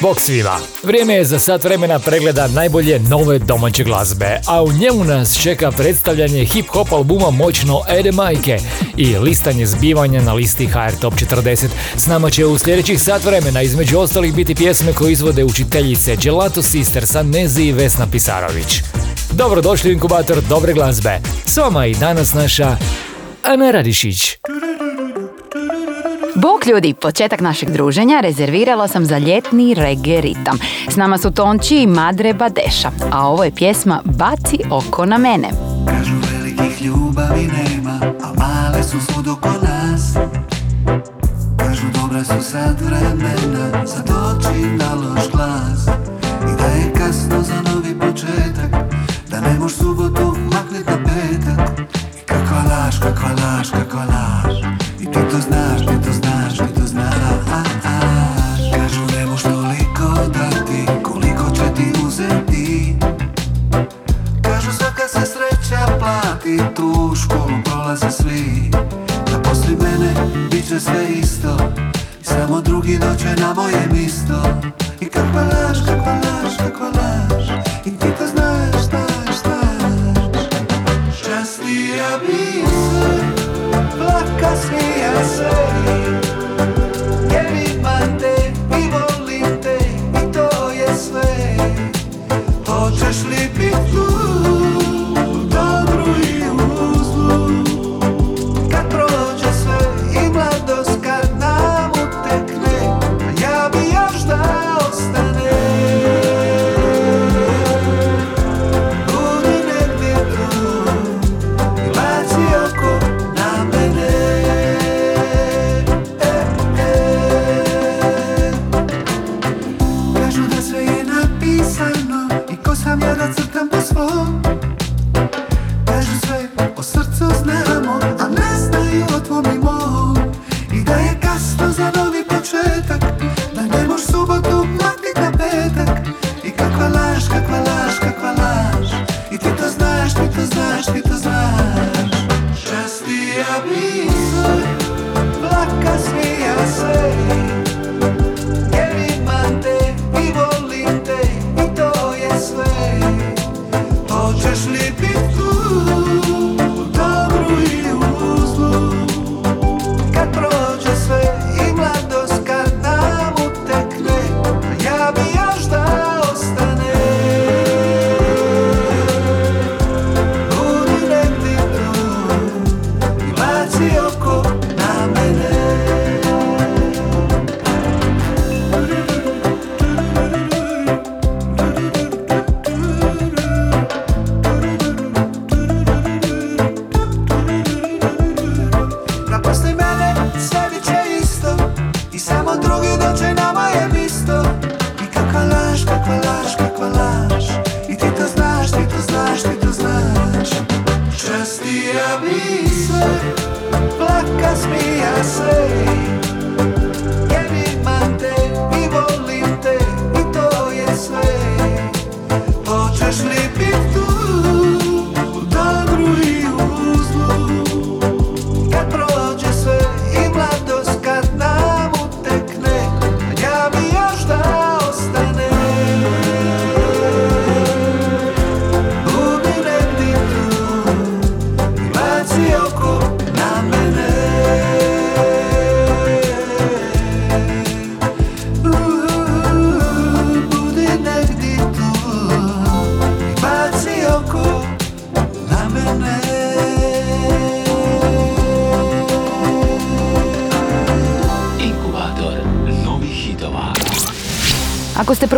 Bog svima! Vrijeme je za sat vremena pregleda najbolje nove domaće glazbe, a u njemu nas čeka predstavljanje hip-hop albuma Moćno Ede Majke i listanje zbivanja na listi HR Top 40. S nama će u sljedećih sat vremena između ostalih biti pjesme koje izvode učiteljice Gelato Sisters, Nezi i Vesna Pisarović. Dobrodošli u inkubator dobre glazbe. S vama i danas naša Ana Radišić. Bok ljudi, početak našeg druženja rezervirala sam za ljetni reggae ritam. S nama su Tonči i Madre Badeša, a ovo je pjesma Baci oko na mene. Kažu velikih ljubavi nema, a male su svud oko nas. Kažu dobra su sad vremena, sad oči na loš glas. I da je kasno za novi početak, da ne moš subotu maknit na petak. I kakva laž, kakva laž, kakva laž. I ti to znaš, ti to Tu školu prolaze svi. Da poslije mene bit će sve isto samo drugi doće na moje misto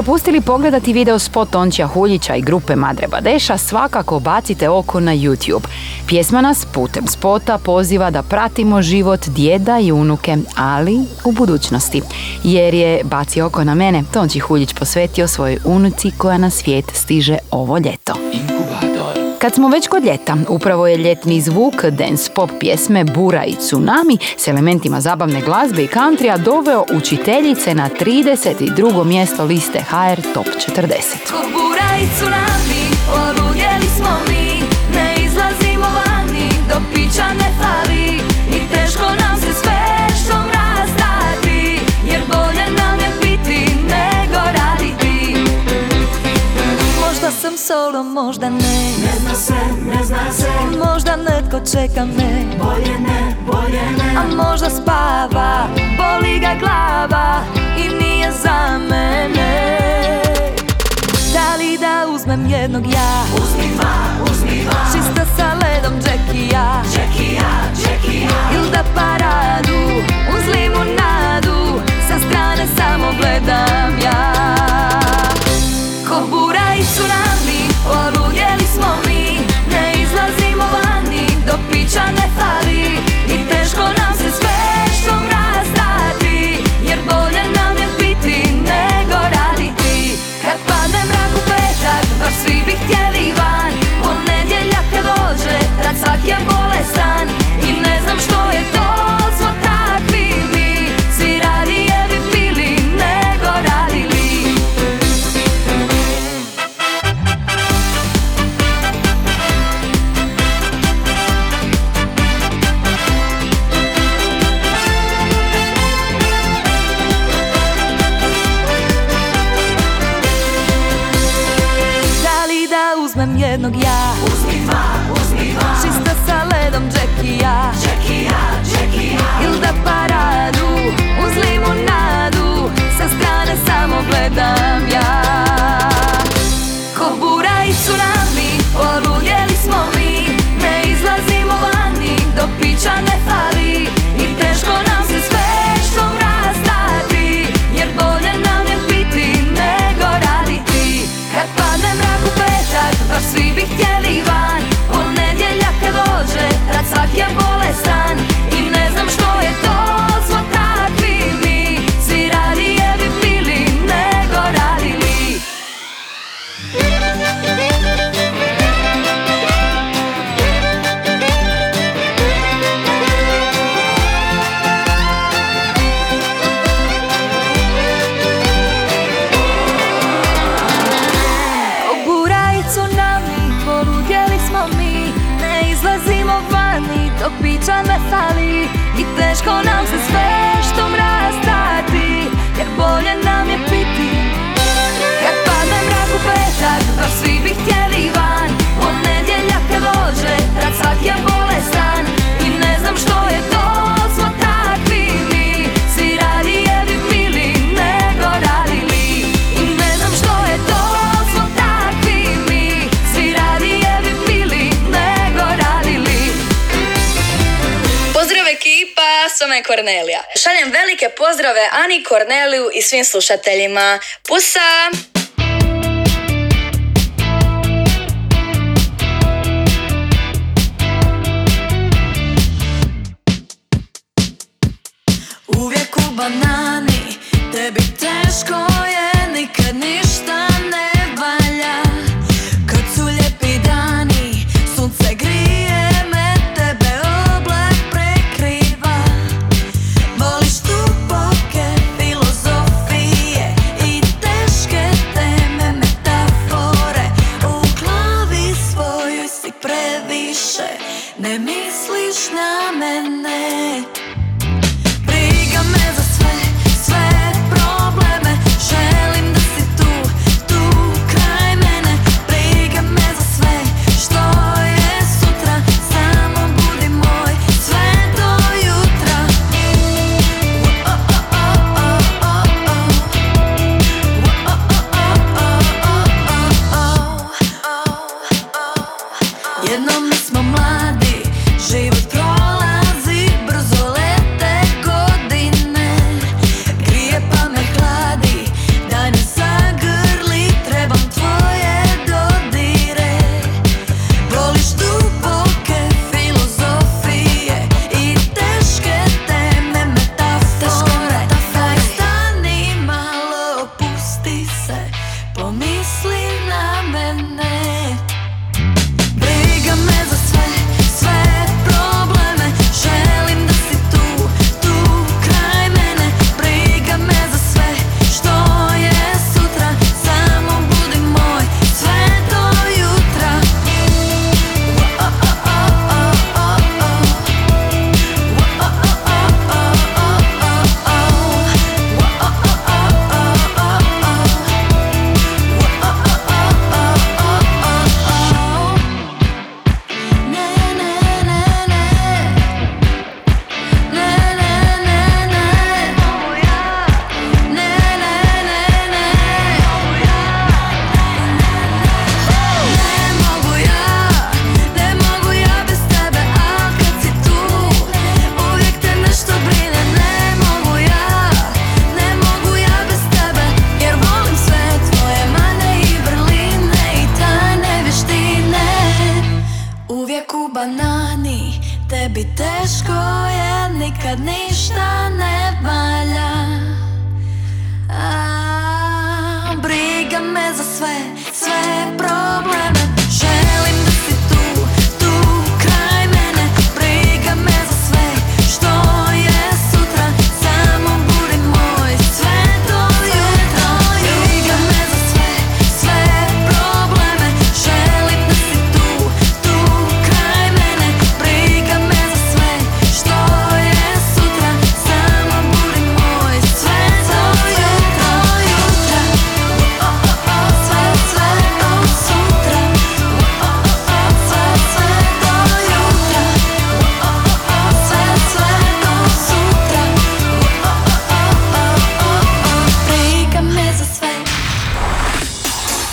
propustili pogledati video spot Tončija Huljića i grupe Madre Badeša, svakako bacite oko na YouTube. Pjesma nas putem spota poziva da pratimo život djeda i unuke, ali u budućnosti. Jer je Baci oko na mene Tonči Huljić posvetio svojoj unuci koja na svijet stiže ovo ljeto. Kad smo već kod ljeta, upravo je ljetni zvuk dance pop pjesme Bura i Tsunami s elementima zabavne glazbe i countrya doveo učiteljice na 32. mjesto liste HR Top 40. Bura i tsunami, poludjeli smo mi Ne izlazimo vani, do pića ne fali sam solo, možda ne. Ne zna se, ne zna se. Možda netko čeka me. Bolje ne, bolje ne. A možda spava, boli ga glava I nije za mene. Da li da uzmem jednog ja? Uzmi dva, uzmi dva. Čista sa ledom Jackija Jackija, Jackija Il da paradu, uz limunadu Sa strane samo gledam ja Ko bura i tsunami, oludjeli smo mi. Ne izlazimo vani, do pića ne fali. I teško nam se s fešom rastati Jer bolje nam je piti nego raditi. Kad padne mrak u petak, baš svi bi htjeli van. Ponedjeljak kad dođe, rad svak je bolestan. I ne znam što je to, Kornelija. Šaljem velike pozdrave Ani Korneliju i svim slušateljima. Pusa! Banani, tebi teško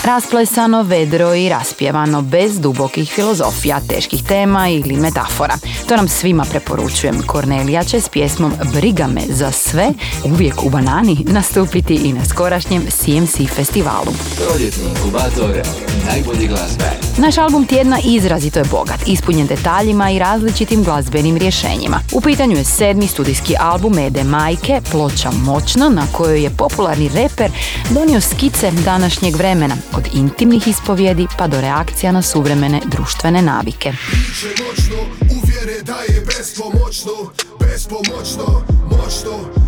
Rasplesano, vedro i raspjevano, bez dubokih filozofija, teških tema ili metafora. To nam svima preporučujem. Kornelija će s pjesmom Briga me za sve, uvijek u banani, nastupiti i na skorašnjem CMC festivalu. Proljetni inkubator najbolje glazbe. Naš album tjedna izrazito je bogat, ispunjen detaljima i različitim glazbenim rješenjima. U pitanju je sedmi studijski album Ede Majke, ploča Moćno, na kojoj je popularni reper donio skice današnjeg vremena, od intimnih ispovjedi pa do reakcija na suvremene društvene navike.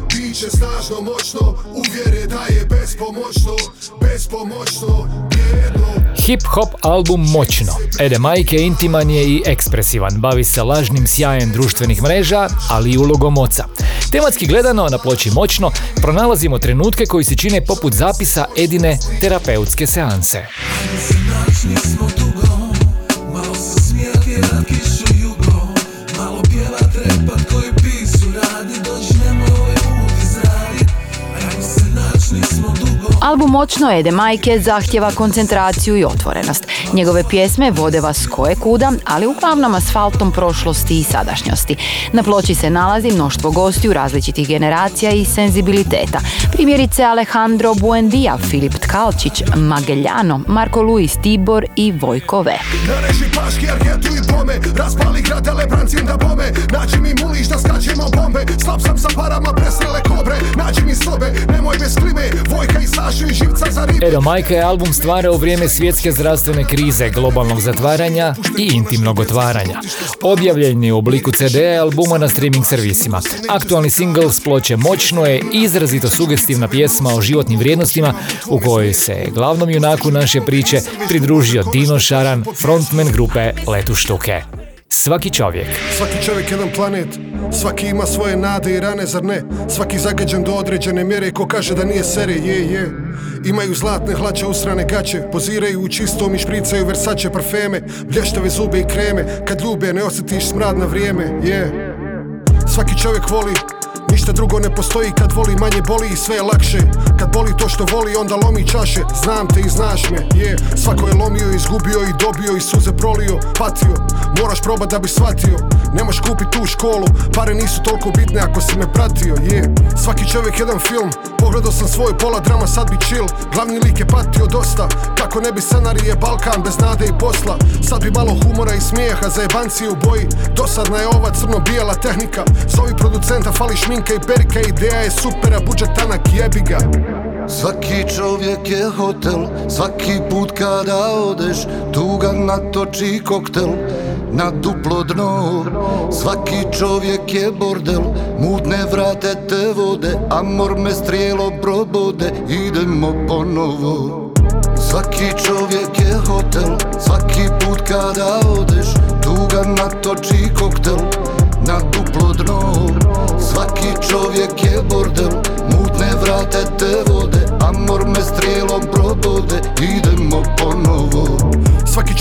Biće snažno, moćno, uvjere da je bespomoćno, bespomoćno, bijedno Hip hop album Moćno. Ede Majke intiman je i ekspresivan, bavi se lažnim sjajem društvenih mreža, ali i ulogom oca. Tematski gledano na ploči Moćno pronalazimo trenutke koji se čine poput zapisa Edine terapeutske seanse. Malo Album Moćno Ede Majke zahtjeva koncentraciju i otvorenost. Njegove pjesme vode vas koje kuda, ali uglavnom asfaltom prošlosti i sadašnjosti. Na ploči se nalazi mnoštvo gostiju različitih generacija i senzibiliteta. Primjerice Alejandro Buendia, Filip Tkalčić, Mageljano, Marko Luis Tibor i Vojko V. Slab sam sa parama presrele kobre Nađi mi sobe, nemoj bez klime Vojka i Sašu Edo Majka je album stvara u vrijeme svjetske zdravstvene krize, globalnog zatvaranja i intimnog otvaranja. Objavljen je u obliku CD albuma na streaming servisima. Aktualni single s ploče Moćno je izrazito sugestivna pjesma o životnim vrijednostima u kojoj se glavnom junaku naše priče pridružio Dino Šaran, frontman grupe Letu štuke. Svaki čovjek. Svaki čovjek jedan planet. Svaki ima svoje nade i rane, zar ne? Svaki zagađen do određene mjere Ko kaže da nije sere, je, je. Imaju zlatne hlače usrane gaće Poziraju u čistom i špricaju versače parfeme Blještave zube i kreme. Kad ljube ne osjetiš smrad na vrijeme, je. Svaki čovjek voli Ništa drugo ne postoji kad voli manje boli i sve je lakše. Kad boli to što voli onda lomi čaše. Znam te i znaš me, je. Svako je lomio, izgubio i dobio i suze prolio Patio, moraš probat da bi shvatio. Nemaš kupit tu školu, pare nisu toliko bitne ako si me pratio, je. Svaki čovjek jedan film, pogledao sam svoj pola drama sad bi chill. Glavni lik je patio dosta, kako ne bi scenarije Balkan bez nade i posla. Sad bi malo humora i smijeha za jebanci u boji. Dosadna je ova crno-bijela tehnika Zovi producenta, fali šminka i perika Ideja je super, budžet tanak jebi ga. Svaki čovjek je hotel, svaki put kada odeš Tuga natoči koktel na duplo dno. Svaki čovjek je bordel, mutne vrate te vode Amor me strijelo probode, idemo ponovo. Svaki čovjek je hotel, svaki put kada odeš Tuga natoči koktel na duplo dno Svaki čovjek je bordel, mutne vrate te vode Amor me strijelo probode, idemo ponovo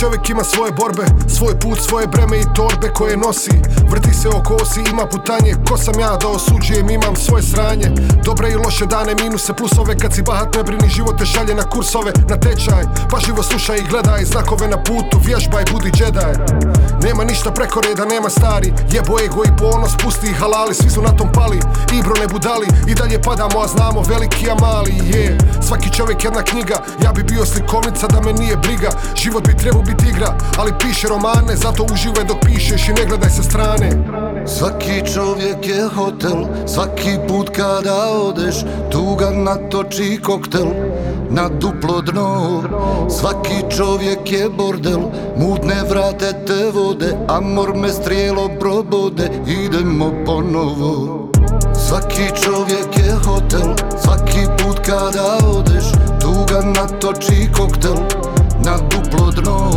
čovjek ima svoje borbe, svoj put, svoje breme i torbe koje nosi. Vrti se oko osi, ima putanje, ko sam ja da osuđujem, imam svoje sranje. Dobre i loše dane, minuse, plusove, kad si bahat ne brini, život te šalje na kursove, na tečaj. Paživo slušaj i gledaj, znakove na putu, vježbaj, budi džedaj. Nema ništa preko reda, nema stari, jebo ego i ponos, pusti i halali, svi su na tom pali. Ibro ne budali, i dalje padamo, a znamo veliki a mali, je. Svaki čovjek jedna knjiga, ja bi bio slikovnica da me nije briga. Život bi trebao biti bit igra Ali piše romane, zato uživaj dok pišeš i ne gledaj sa strane. Svaki čovjek je hotel, svaki put kada odeš Tuga natoči koktel na duplo dno. Svaki čovjek je bordel, mutne vrate te vode Amor me strijelo probode, idemo ponovo. Svaki čovjek je hotel, svaki put kada odeš Tuga natoči koktel na duplo dno.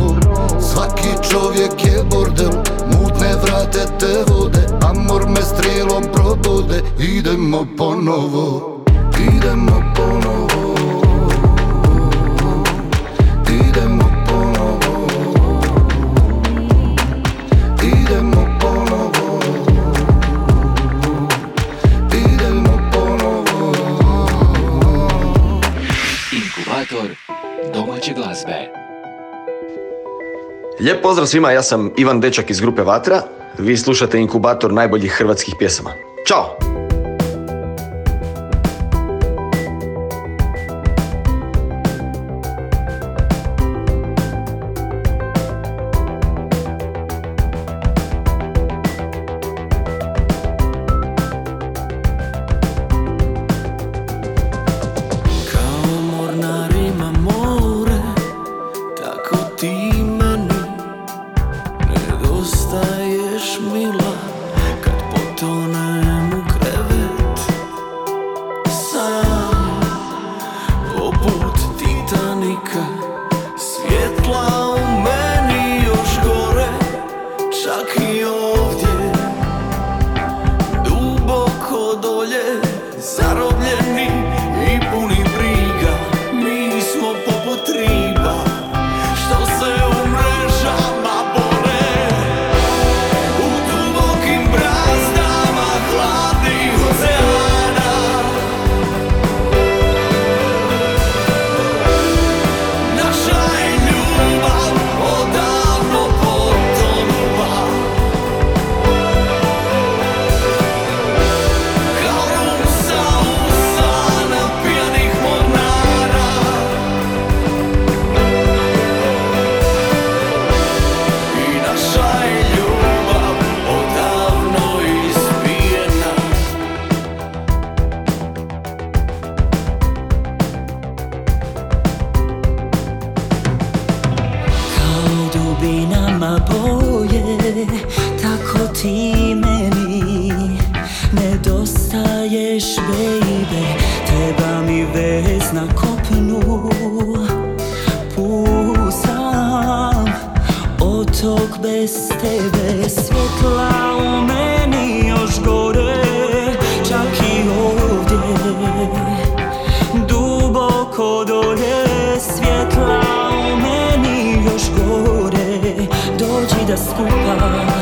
Svaki čovjek je bordel, mutne vrate te vode Amor me strijelom probode, idemo ponovo Idemo Lijep pozdrav svima, ja sam Ivan Dečak iz grupe Vatra. Vi slušate inkubator najboljih hrvatskih pjesama. Ćao! Ti meni nedostaješ, baby. Treba mi vez na kopnu, pusam otok bez tebe. Svjetla u meni još gore, čak i ovdje duboko dolje svjetla u meni još gore dođi da skupa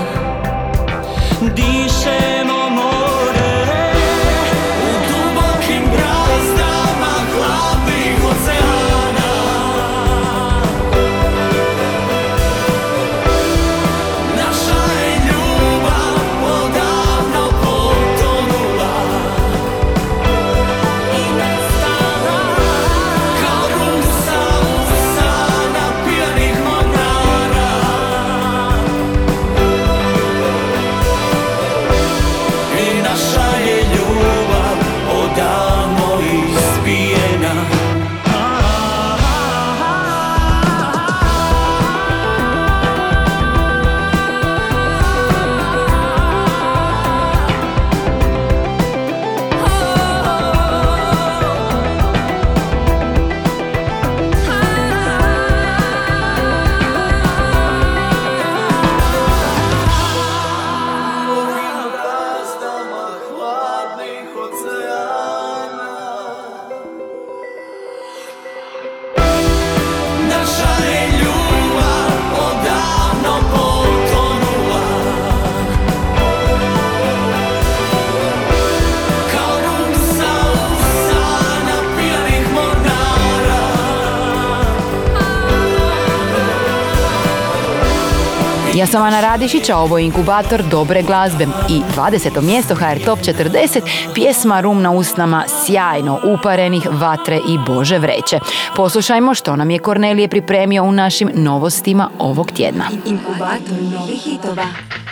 Ja sam Ana Radišić, a ovo je inkubator dobre glazbe i 20. mjesto HR Top 40, pjesma Rum na usnama sjajno uparenih vatre i bože vreće. Poslušajmo što nam je Kornelije pripremio u našim novostima ovog tjedna. Inkubator novih hitova.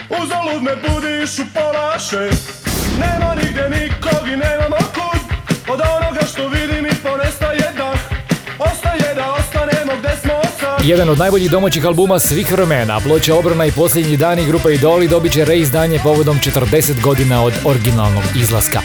Uzalud me budiš u pola šest Nema nigdje nikog i nemam okud Od onoga što vidim i ponestaje Jedan od najboljih domaćih albuma svih vremena, ploča obrana i posljednji dani grupe Idoli dobit će reizdanje povodom 40 godina od originalnog izlaska.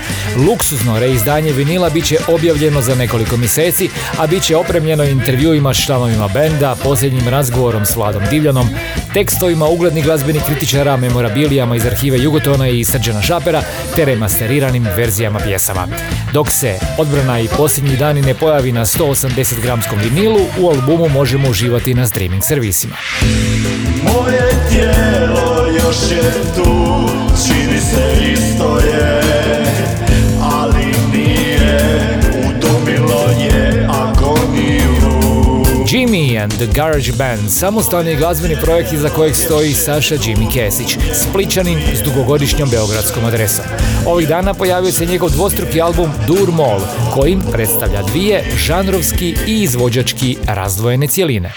Luksuzno reizdanje vinila bit će objavljeno za nekoliko mjeseci, a bit će opremljeno intervjuima s članovima benda, posljednjim razgovorom s Vladom Divljanom, tekstovima uglednih glazbenih kritičara, memorabilijama iz arhive Jugotona i Srđana Šapera, te remasteriranim verzijama pjesama. Dok se odbrana i posljednji dani ne pojavi na 180 gramskom vinilu, u albumu možemo uživati na streaming servisima. Moje tijelo još je tu Čini se isto je Jimmy and the Garage Band, samostalni glazbeni projekt iza kojeg stoji Saša Jimmy Kesić, spličanin s dugogodišnjom beogradskom adresom. Ovih dana pojavio se njegov dvostruki album Dur Mol, kojim predstavlja dvije žanrovski i izvođački razdvojene cjeline.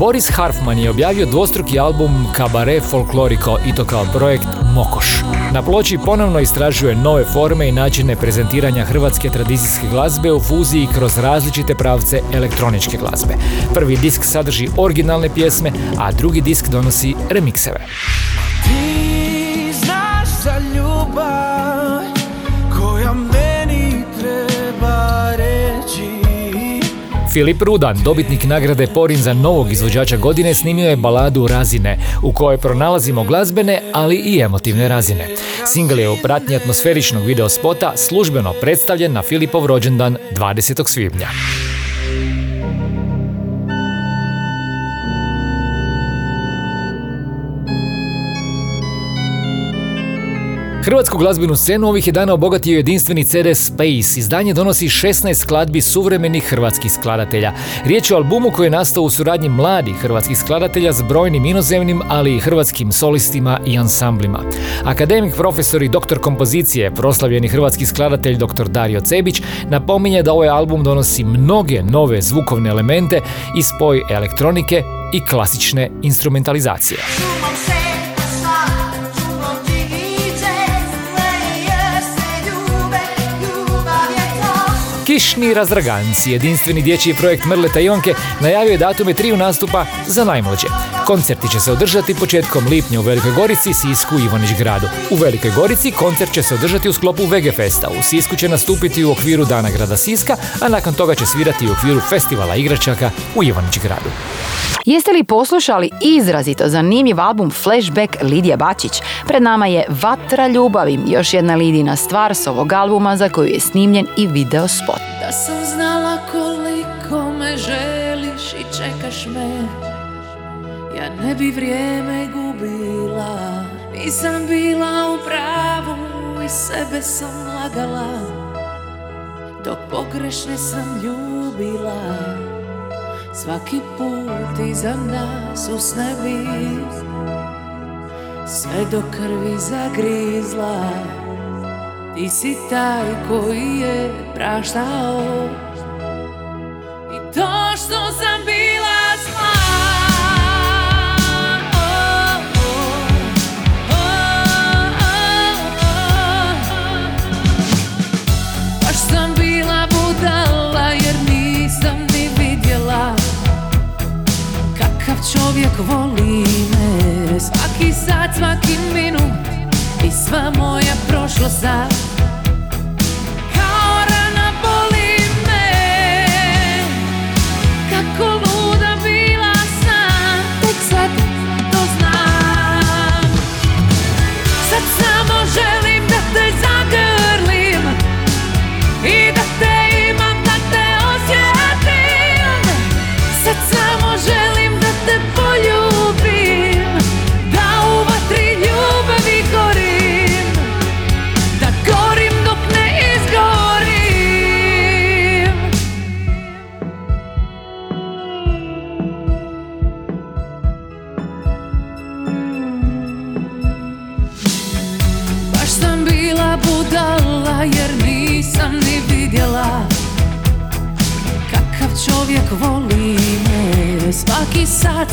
Boris Harfman je objavio dvostruki album Kabare Folkloriko i to kao projekt Mokoš. Na ploči ponovno istražuje nove forme i načine prezentiranja hrvatske tradicijske glazbe u fuziji kroz različite pravce elektroničke glazbe. Prvi disk sadrži originalne pjesme, a drugi disk donosi remikseve. Ti znaš za ljubav Filip Rudan, dobitnik nagrade Porin za novog izvođača godine, snimio je baladu Razine, u kojoj pronalazimo glazbene, ali i emotivne razine. Single je u pratnji atmosferičnog videospota službeno predstavljen na Filipov rođendan 20. svibnja. Hrvatsku glazbenu scenu ovih je dana obogatio jedinstveni CD Space. Izdanje donosi 16 skladbi suvremenih hrvatskih skladatelja. Riječ je o albumu koji je nastao u suradnji mladih hrvatskih skladatelja s brojnim inozemnim, ali i hrvatskim solistima i ansamblima. Akademik, profesor i doktor kompozicije, proslavljeni hrvatski skladatelj dr. Dario Cebić, napominje da ovaj album donosi mnoge nove zvukovne elemente i spoj elektronike i klasične instrumentalizacije. Kišni razdraganci, jedinstveni dječji projekt Mrleta Jonke, najavio je datume triju nastupa za najmlađe. Koncerti će se održati početkom lipnja u Velikoj Gorici, Sisku i Ivanić gradu. U Velikoj Gorici koncert će se održati u sklopu VG Festa. U Sisku će nastupiti u okviru Dana grada Siska, a nakon toga će svirati u okviru festivala igračaka u Ivanić gradu. Jeste li poslušali izrazito zanimljiv album Flashback Lidija Bačić? Pred nama je Vatra ljubavi, još jedna Lidina stvar s ovog albuma za koju je snimljen i video spot. Da sam znala koliko me želiš Ja ne bi vrijeme gubila. Nisam bila u pravu i sebe sam lagala. Dok pogrešne sam ljubila. Svaki put iza nas usne bi Sve do krvi zagrizla. Ti si taj koji je praštao. I to što sam bila čovjek voli me. Svaki sat, svaki minut I sva moja prošlost sad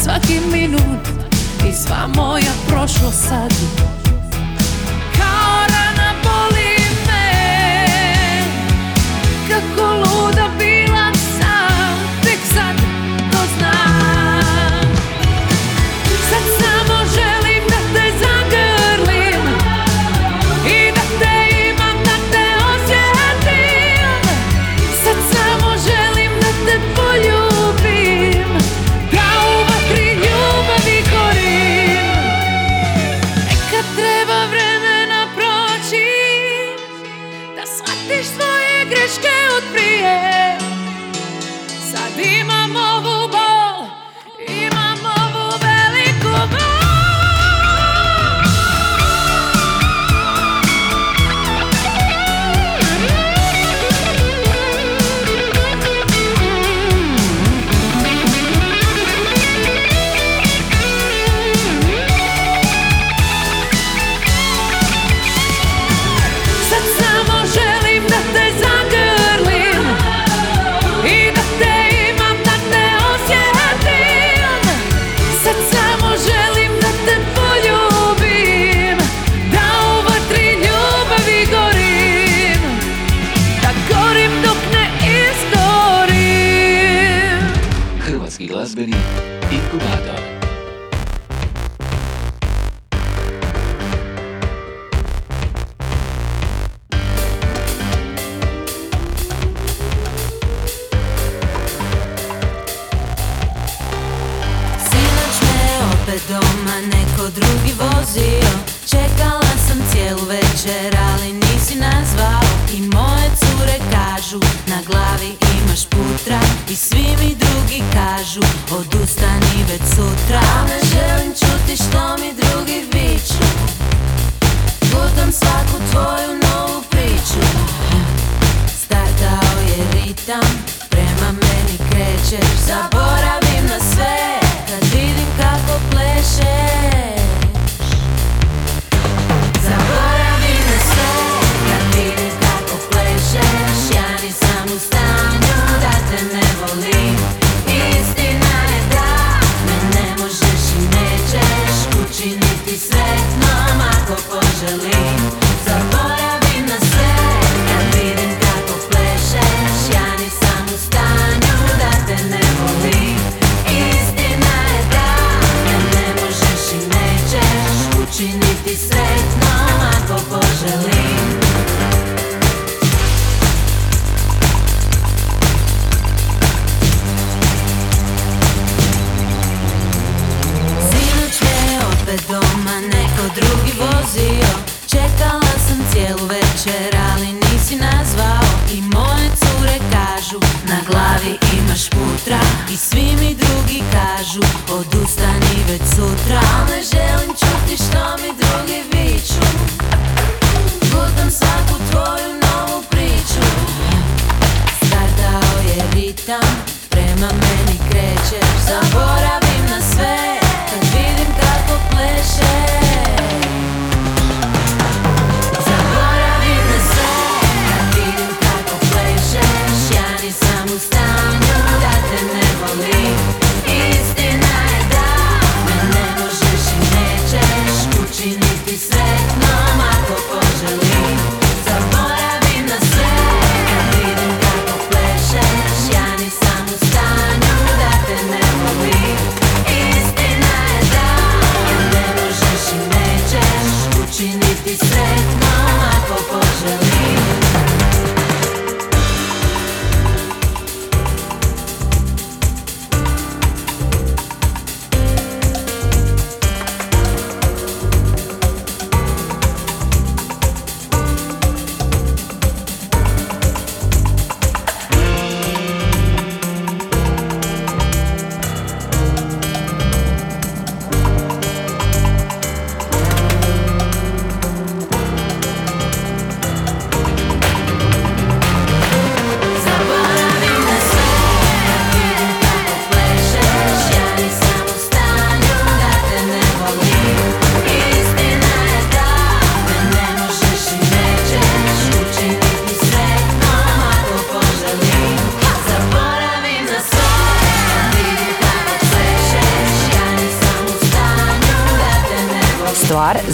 Svaki minut. I sva moja prošlost sad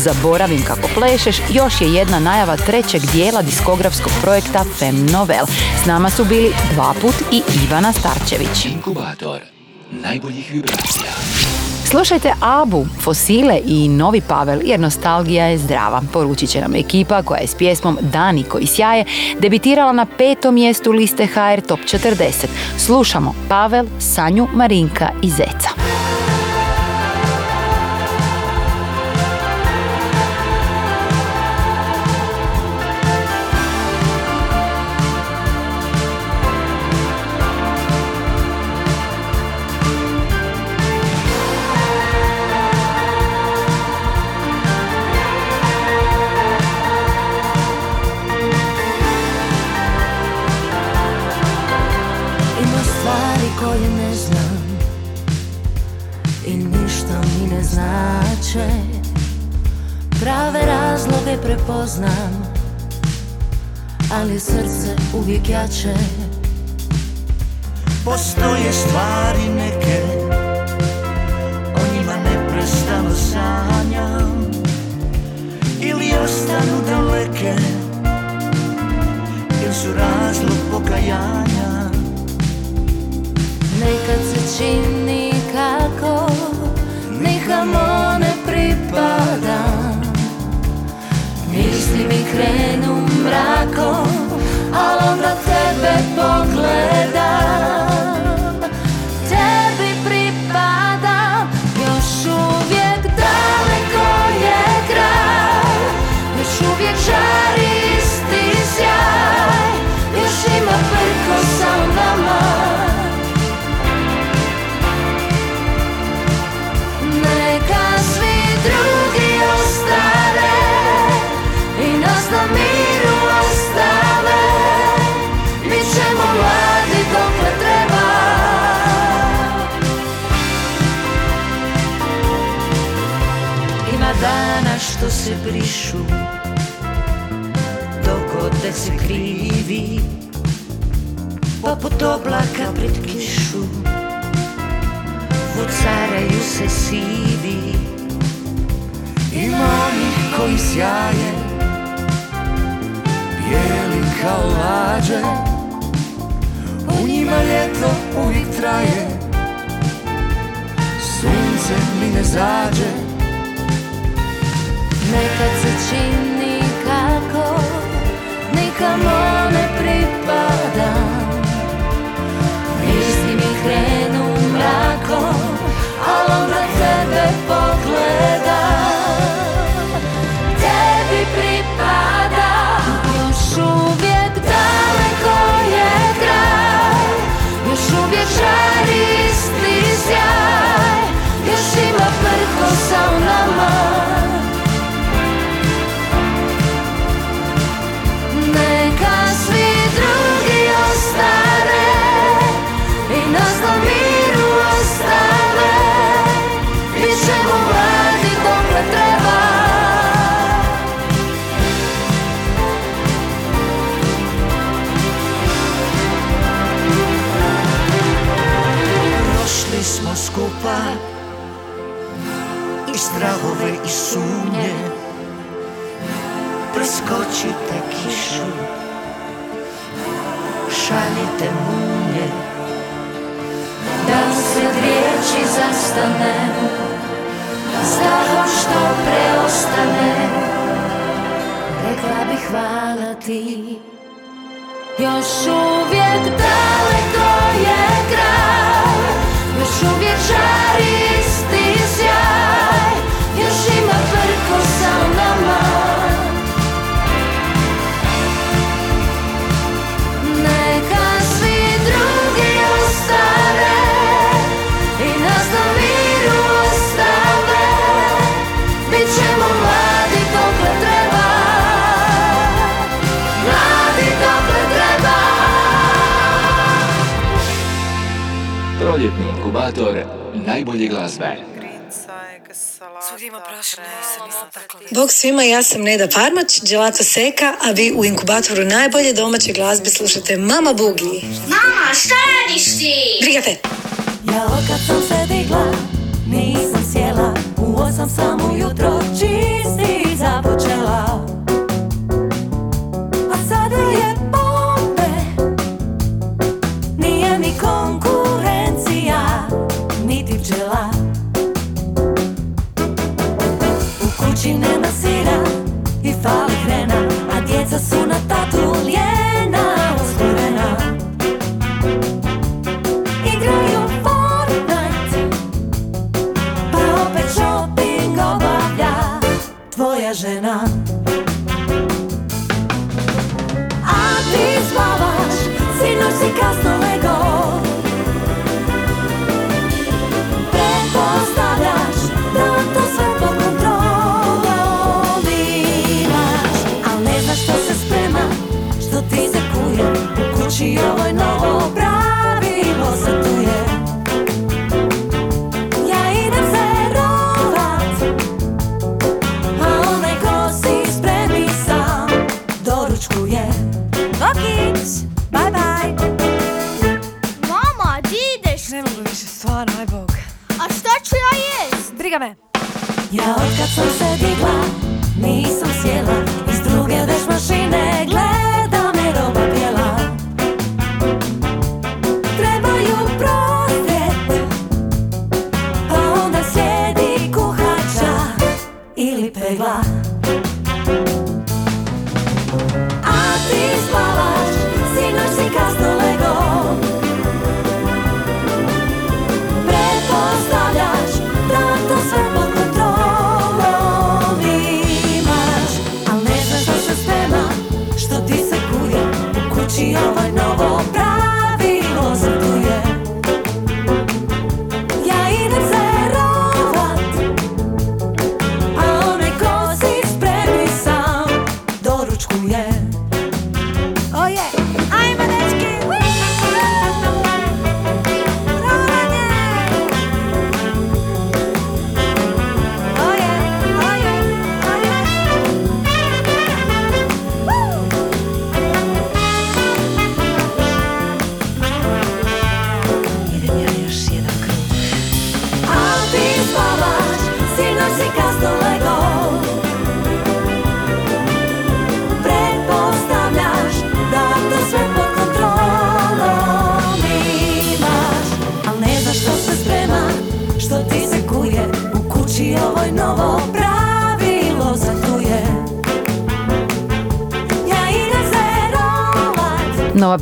Zaboravim kako plešeš, još je jedna najava trećeg dijela diskografskog projekta Fem Novel. S nama su bili dva put i Ivana Starčević. Inkubator najboljih vibracija. Slušajte Abu, Fosile i Novi Pavel jer nostalgija je zdrava. Poručit će nam ekipa koja je s pjesmom Dani koji sjaje debitirala na petom mjestu liste HR Top 40. Slušamo Pavel, Sanju, Marinka i Zeca. Prepoznam Ali srce uvijek jače. Postoje stvari neke O njima neprestano sanjam. Ili ostanu daleke Ili su razlog pokajanja. Nekad se čini krenu mrakom Al onda tebe pogledam se brišu. Dogode se krivi Poput oblaka pred kišu. Vucaraju se sivi. Ima onih koji sjaje Bijeli kao lađe. U njima ljeto uvijek traje. Sunce mi ne zađe Nekad se čini kako Nikamo ne pripadam Misli mi krenu mrakom Al onda tebe pogledam Šaljite munje Da se riječi zastane Stahom što preostane. Rekla bih hvala ti. Još uvijek daleko je kraj Još uvijek žari inkubator najbolje glazbe. Bog svima, ja sam Neda Parmać, Đelato Seka, a vi u inkubatoru najbolje domaće glazbe slušate Mama Bugi. Mama, šta radiš ti? Brigate! Ja od kad sam se digla, nisam sjela U osam sam ujutro čist djeca su U kući ovoj novo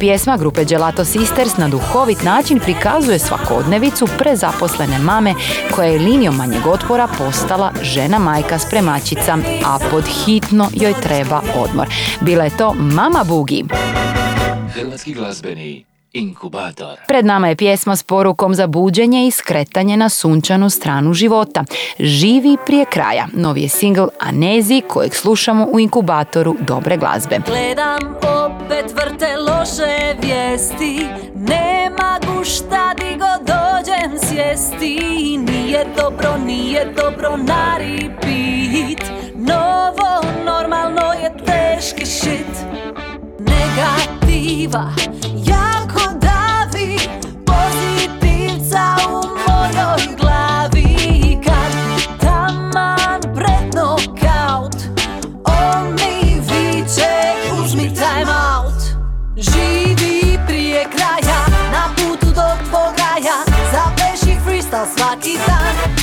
pjesma grupe Gelato Sisters na duhovit način prikazuje svakodnevicu prezaposlene mame koja je linijom manjeg otpora postala žena majka spremačica, a pod hitno joj treba odmor. Bila je to Mama Bugi. Inkubator. Pred nama je pjesma s porukom za buđenje i skretanje na sunčanu stranu života. Živi prije kraja. Novi je singl Anezi kojeg slušamo u inkubatoru dobre glazbe. Gledam opet vrte loše vijesti Nema gušta di god dođem sjesti Nije dobro, nije dobro na repeat Novo normalno je teški shit Negativa jako Pozitivca u mojoj glavi Kad taman pred knockout. On mi viče uzmi time out. Živi prije kraja Na putu do tvog raja Zapeši freestyle svaki dan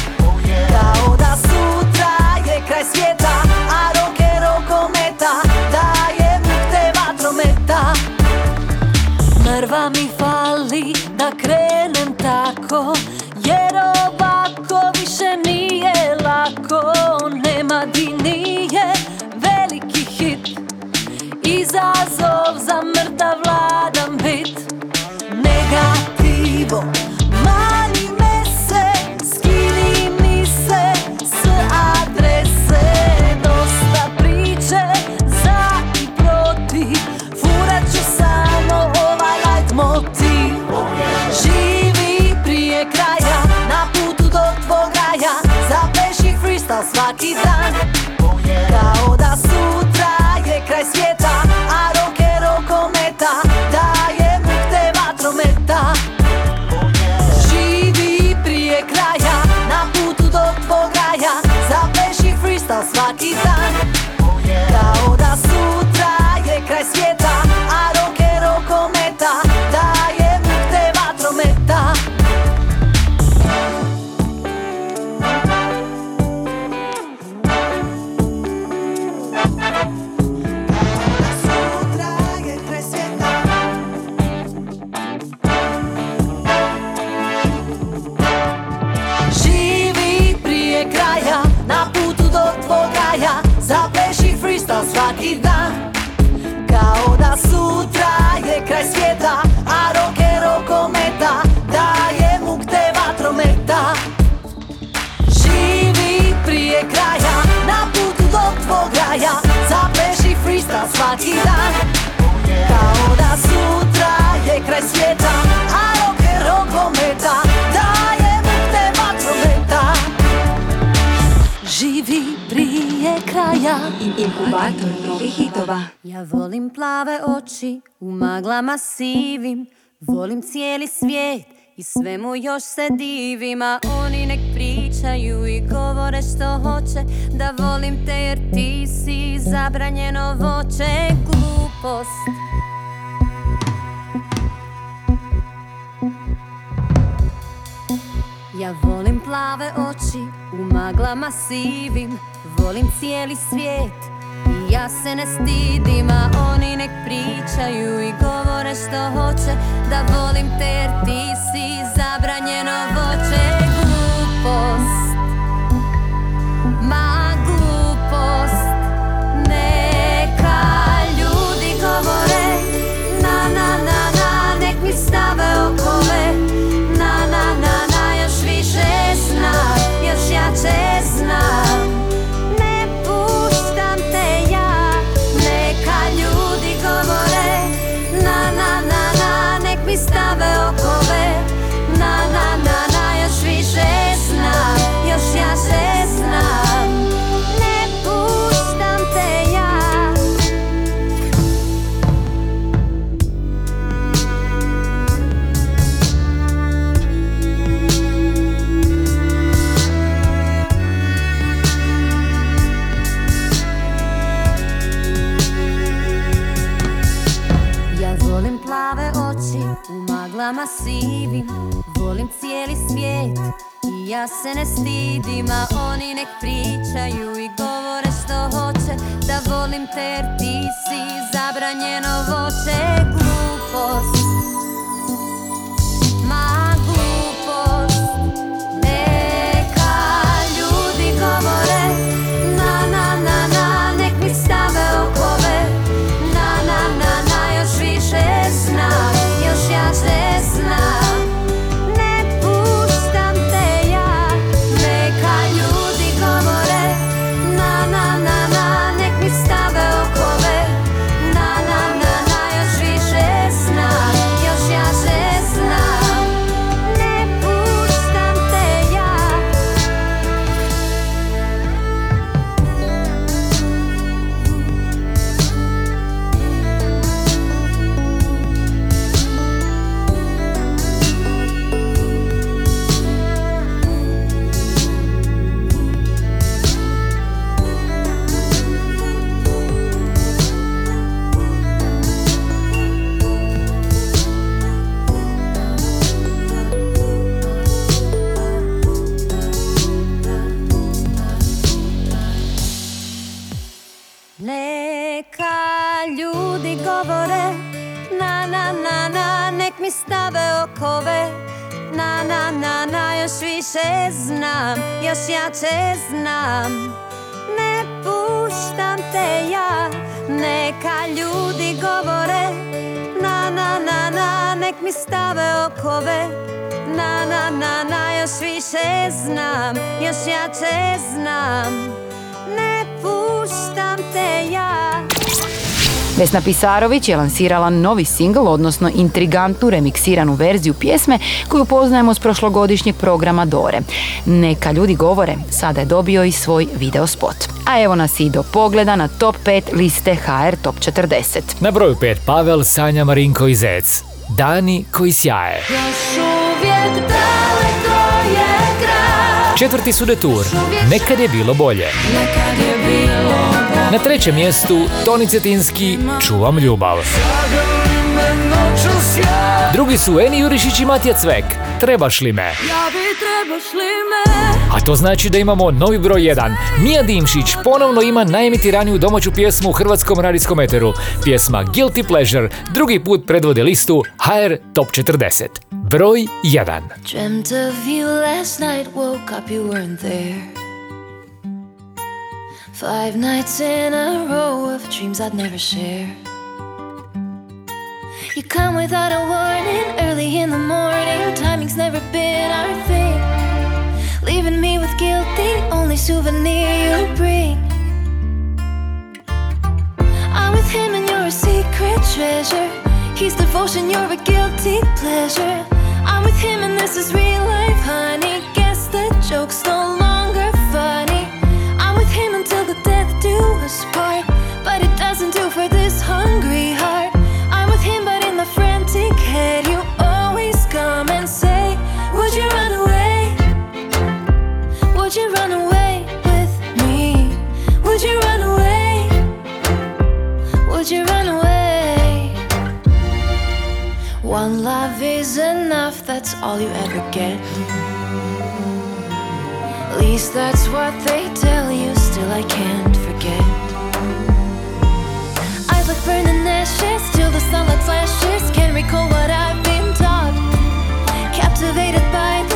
izazov za mrtav vladan bit. Negativo, manje svemu još se divim A oni nek pričaju i govore što hoće. Da volim te jer ti si zabranjeno voće. Glupost. Ja volim plave oči u maglama sivim. Volim cijeli svijet i ja se ne stidim A oni nek pričaju i govore što hoće Da volim te jer ti si zabranjeno cijeli svijet. I ja se ne stidim A oni nek pričaju i govore što hoće. Da volim te jer ti si zabranjeno voće. Glupost. Ma glupost. Neka ljudi govore Jače znam Ne puštam te ja Vesna Pisarović je lansirala novi singl, odnosno intrigantnu remiksiranu verziju pjesme koju poznajemo s prošlogodišnjeg programa Dore. Neka ljudi govore, sada je dobio i svoj video spot. A evo nas i do pogleda na top 5 liste HR Top 40. Na broju 5 Pavel, Sanja, Marinko i Zec. Dani koji sjaje. Još uvijek kraj Četvrti su Detur. Nekad je bilo bolje. Na trećem mjestu Toni Cetinski Čuvam ljubav. Drugi su Eni Jurišić i Matija Cvek. Trebaš li me? Trebaš li me A to znači da imamo novi broj 1. Mija Dimšić ponovno ima najemitiraniju domaću pjesmu u hrvatskom radijskom eteru. Pjesma Guilty Pleasure drugi put predvode listu HR Top 40. Broj 1. Dreamt of you last night, woke up, you weren't there. Five nights in a row of dreams I'd never share. You come without a warning, early in the morning. Timing's never been our thing. Leaving me with guilt, the only souvenir you bring. I'm with him and you're a secret treasure. He's devotion, you're a guilty pleasure. I'm with him and this is real life, honey. Guess the joke's no longer funny. I'm with him until the death do us part. But it doesn't do for this hungry One love is enough, that's all you ever get. At least that's what they tell you, still I can't forget. Eyes like burning ashes, till the sunlight flashes. Can't recall what I've been taught. Captivated by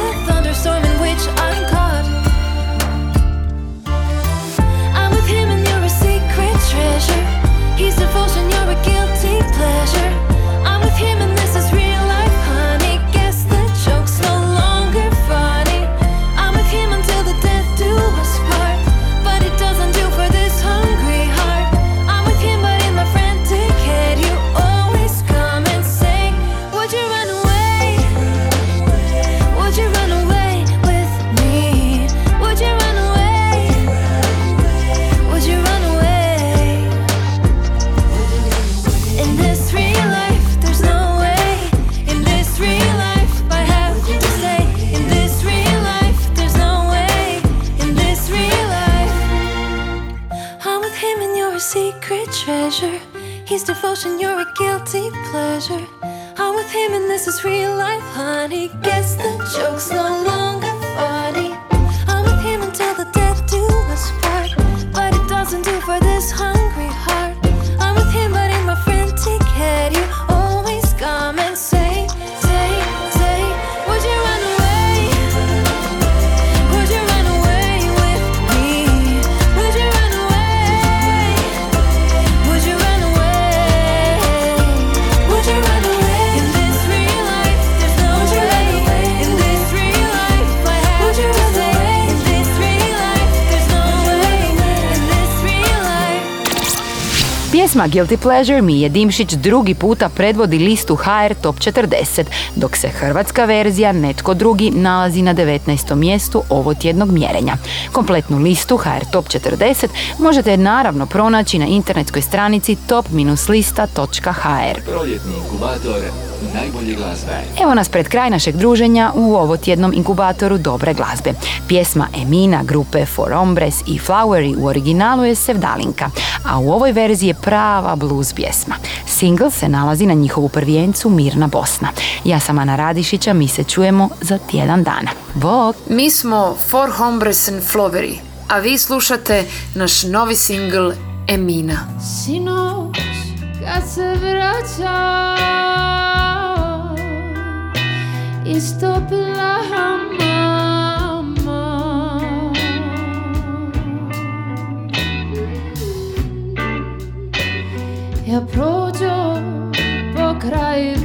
Pjesma Guilty Pleasure Mije Dimšić drugi puta predvodi listu HR Top 40, dok se hrvatska verzija Netko drugi nalazi na 19. mjestu ovo tjednog mjerenja. Kompletnu listu HR Top 40 možete naravno pronaći na internetskoj stranici top-lista.hr. Proljetni inkubator najbolje glazbe. Evo nas pred kraj našeg druženja u ovo tjednom inkubatoru dobre glazbe. Pjesma Emina grupe For Hombres i Flowery u originalu je Sevdalinka, a u ovoj verziji je prava blues pjesma. Single se nalazi na njihovu prvijencu Mirna Bosna. Ja sam Ana Radišića, mi se čujemo za tjedan dana. Bog! Mi smo For Hombres and Flowery, a vi slušate naš novi singl Emina. Sinoć, kad se vraća Istopila mama Ja prođo po kraj